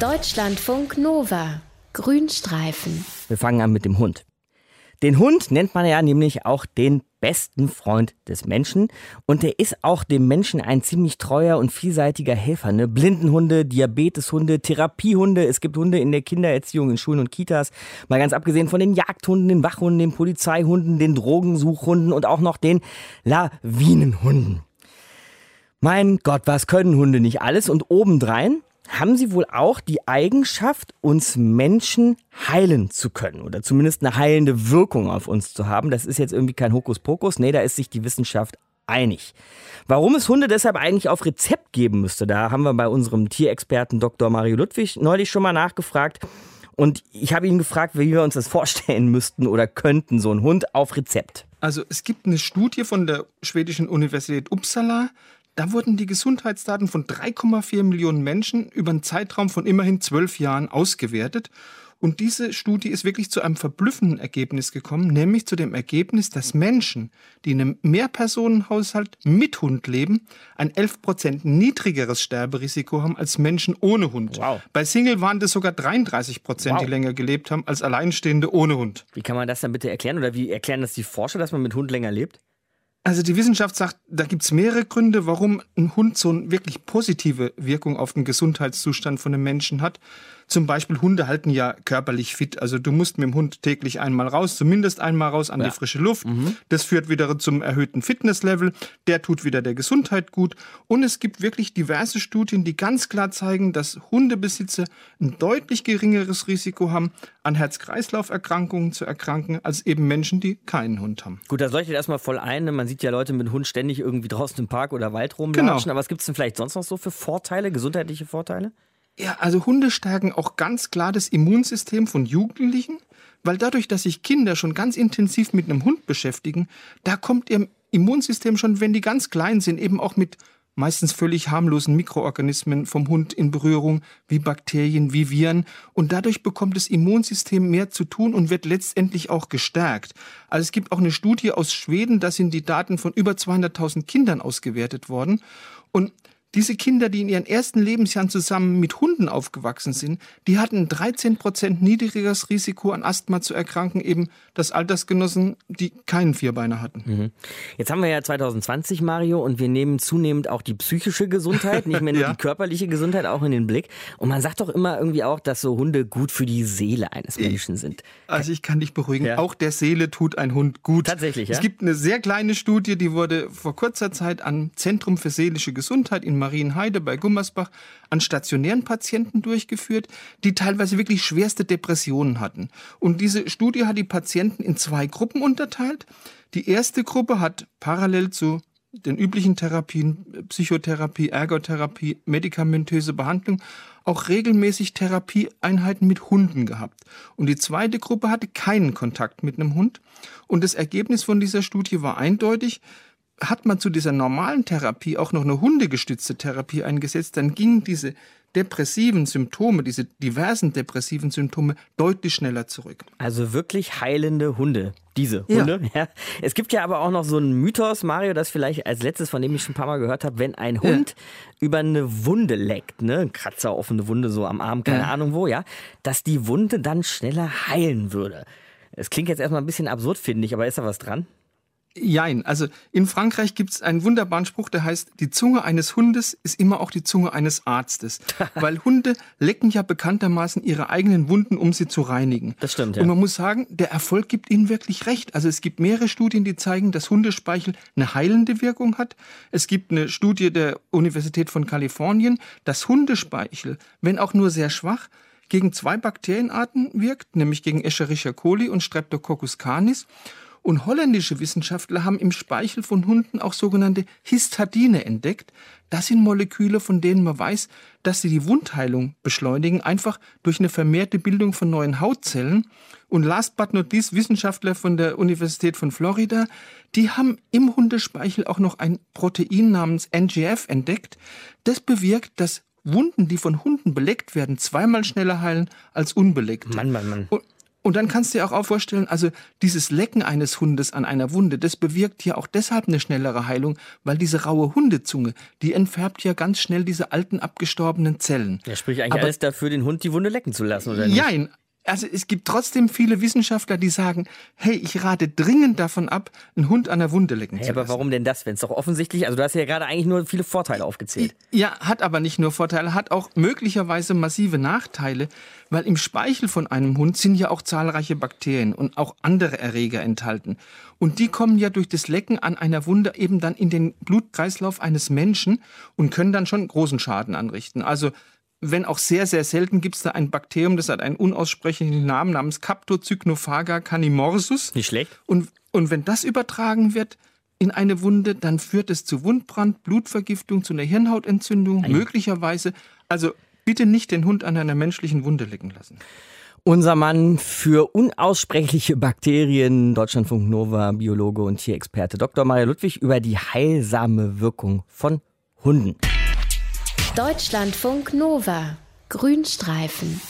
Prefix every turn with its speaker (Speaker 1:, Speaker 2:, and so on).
Speaker 1: Deutschlandfunk Nova. Grünstreifen.
Speaker 2: Wir fangen an mit dem Hund. Den Hund nennt man ja nämlich auch den besten Freund des Menschen und der ist auch dem Menschen ein ziemlich treuer und vielseitiger Helfer. Ne? Blindenhunde, Diabeteshunde, Therapiehunde, es gibt Hunde in der Kindererziehung, in Schulen und Kitas, mal ganz abgesehen von den Jagdhunden, den Wachhunden, den Polizeihunden, den Drogensuchhunden und auch noch den Lawinenhunden. Mein Gott, was können Hunde nicht alles und obendrein haben sie wohl auch die Eigenschaft, uns Menschen heilen zu können oder zumindest eine heilende Wirkung auf uns zu haben. Das ist jetzt irgendwie kein Hokuspokus. Nee, da ist sich die Wissenschaft einig. Warum es Hunde deshalb eigentlich auf Rezept geben müsste, da haben wir bei unserem Tierexperten Dr. Mario Ludwig neulich schon mal nachgefragt. Und ich habe ihn gefragt, wie wir uns das vorstellen müssten oder könnten, so ein Hund auf Rezept.
Speaker 3: Also es gibt eine Studie von der schwedischen Universität Uppsala, da wurden die Gesundheitsdaten von 3,4 Millionen Menschen über einen Zeitraum von immerhin zwölf Jahren ausgewertet. Und diese Studie ist wirklich zu einem verblüffenden Ergebnis gekommen, nämlich zu dem Ergebnis, dass Menschen, die in einem Mehrpersonenhaushalt mit Hund leben, ein 11% niedrigeres Sterberisiko haben als Menschen ohne Hund.
Speaker 2: Wow.
Speaker 3: Bei Single waren das sogar 33 Prozent,
Speaker 2: Wow.
Speaker 3: die länger gelebt haben als Alleinstehende ohne Hund.
Speaker 2: Wie kann man das dann bitte erklären? Oder wie erklären das die Forscher, dass man mit Hund länger lebt?
Speaker 3: Also die Wissenschaft sagt, da gibt es mehrere Gründe, warum ein Hund so eine wirklich positive Wirkung auf den Gesundheitszustand von einem Menschen hat. Zum Beispiel Hunde halten ja körperlich fit. Also du musst mit dem Hund täglich einmal raus, zumindest einmal raus an
Speaker 2: Ja.
Speaker 3: die frische Luft. Das führt wieder zum erhöhten Fitnesslevel. Der tut wieder der Gesundheit gut. Und es gibt wirklich diverse Studien, die ganz klar zeigen, dass Hundebesitzer ein deutlich geringeres Risiko haben, an Herz-Kreislauf-Erkrankungen zu erkranken, als eben Menschen, die keinen Hund haben.
Speaker 2: Gut, das leuchtet erstmal voll ein. ne? Man sieht ja Leute mit Hund ständig irgendwie draußen im Park oder Wald rumlatschen.
Speaker 3: Genau.
Speaker 2: Aber was gibt es denn vielleicht sonst noch so für Vorteile, gesundheitliche Vorteile?
Speaker 3: Ja, also Hunde stärken auch ganz klar das Immunsystem von Jugendlichen, weil dadurch, dass sich Kinder schon ganz intensiv mit einem Hund beschäftigen, da kommt ihr Immunsystem schon, wenn die ganz klein sind, eben auch mit meistens völlig harmlosen Mikroorganismen vom Hund in Berührung, wie Bakterien, wie Viren. Und dadurch bekommt das Immunsystem mehr zu tun und wird letztendlich auch gestärkt. Also es gibt auch eine Studie aus Schweden, da sind die Daten von über 200.000 Kindern ausgewertet worden. Und diese Kinder, die in ihren ersten Lebensjahren zusammen mit Hunden aufgewachsen sind, die hatten 13 Prozent niedrigeres Risiko an Asthma zu erkranken, eben das Altersgenossen, die keinen Vierbeiner hatten.
Speaker 2: Jetzt haben wir ja 2020, Mario, und wir nehmen zunehmend auch die psychische Gesundheit, nicht mehr nur
Speaker 3: Ja.
Speaker 2: die körperliche Gesundheit, auch in den Blick. Und man sagt doch immer irgendwie auch, dass so Hunde gut für die Seele eines Menschen sind.
Speaker 3: Also ich kann dich beruhigen,
Speaker 2: Ja.
Speaker 3: auch der Seele tut ein Hund gut.
Speaker 2: Tatsächlich, ja?
Speaker 3: Es gibt eine sehr kleine Studie, die wurde vor kurzer Zeit am Zentrum für seelische Gesundheit in Marienheide bei Gummersbach an stationären Patienten durchgeführt, die teilweise wirklich schwerste Depressionen hatten. Und diese Studie hat die Patienten in zwei Gruppen unterteilt. Die erste Gruppe hat parallel zu den üblichen Therapien, Psychotherapie, Ergotherapie, medikamentöse Behandlung, auch regelmäßig Therapieeinheiten mit Hunden gehabt. Und die zweite Gruppe hatte keinen Kontakt mit einem Hund. Und das Ergebnis von dieser Studie war eindeutig. Hat man zu dieser normalen Therapie auch noch eine hundegestützte Therapie eingesetzt, dann gingen diese depressiven Symptome, diese diversen depressiven Symptome deutlich schneller zurück.
Speaker 2: Also wirklich heilende Hunde. Diese
Speaker 3: Ja.
Speaker 2: Hunde. Ja. Es gibt ja aber auch noch so einen Mythos, Mario, das vielleicht als letztes, von dem ich schon ein paar Mal gehört habe, wenn ein Hund über eine Wunde leckt, ne, ein Kratzer, offene Wunde so am Arm, keine
Speaker 3: Ja.
Speaker 2: Ahnung wo, ja, dass die Wunde dann schneller heilen würde. Es klingt jetzt erstmal ein bisschen absurd, finde ich, aber ist da was dran?
Speaker 3: Jein, also in Frankreich gibt es einen wunderbaren Spruch, der heißt, die Zunge eines Hundes ist immer auch die Zunge eines Arztes. Weil Hunde lecken ja bekanntermaßen ihre eigenen Wunden, um sie zu reinigen.
Speaker 2: Das stimmt, ja.
Speaker 3: Und man muss sagen, der Erfolg gibt ihnen wirklich recht. Also es gibt mehrere Studien, die zeigen, dass Hundespeichel eine heilende Wirkung hat. Es gibt eine Studie der Universität von Kalifornien, dass Hundespeichel, wenn auch nur sehr schwach, gegen zwei Bakterienarten wirkt, nämlich gegen Escherichia coli und Streptococcus canis. Und holländische Wissenschaftler haben im Speichel von Hunden auch sogenannte Histadine entdeckt. Das sind Moleküle, von denen man weiß, dass sie die Wundheilung beschleunigen, einfach durch eine vermehrte Bildung von neuen Hautzellen. Und last but not least, Wissenschaftler von der Universität von Florida, die haben im Hundespeichel auch noch ein Protein namens NGF entdeckt. Das bewirkt, dass Wunden, die von Hunden beleckt werden, zweimal schneller heilen als unbeleckt.
Speaker 2: Mann, Mann, Mann.
Speaker 3: Und, Und dann kannst du dir auch, auch vorstellen, also dieses Lecken eines Hundes an einer Wunde, das bewirkt ja auch deshalb eine schnellere Heilung, weil diese raue Hundezunge, die entfärbt ja ganz schnell diese alten abgestorbenen Zellen.
Speaker 2: Ja, sprich eigentlich Aber, alles dafür, den Hund die Wunde lecken zu lassen, oder nicht?
Speaker 3: Nein, also es gibt trotzdem viele Wissenschaftler, die sagen, hey, ich rate dringend davon ab, einen Hund an der Wunde lecken hey, zu
Speaker 2: lassen. Aber warum denn das, wenn es doch offensichtlich, also du hast ja gerade eigentlich nur viele Vorteile aufgezählt.
Speaker 3: Ja, hat aber nicht nur Vorteile, hat auch möglicherweise massive Nachteile, weil im Speichel von einem Hund sind ja auch zahlreiche Bakterien und auch andere Erreger enthalten. Und die kommen ja durch das Lecken an einer Wunde eben dann in den Blutkreislauf eines Menschen und können dann schon großen Schaden anrichten. Also wenn auch sehr, sehr selten, gibt es da ein Bakterium, das hat einen unaussprechlichen Namen namens Captocynophaga canimorsus.
Speaker 2: Nicht schlecht.
Speaker 3: Und, und wenn das übertragen wird in eine Wunde, dann führt es zu Wundbrand, Blutvergiftung, zu einer Hirnhautentzündung, Ei. möglicherweise. Also bitte nicht den Hund an einer menschlichen Wunde lecken lassen.
Speaker 2: Unser Mann für unaussprechliche Bakterien, Deutschlandfunk Nova, Biologe und Tierexperte Dr. Maria Ludwig über die heilsame Wirkung von Hunden.
Speaker 1: Deutschlandfunk Nova. Grünstreifen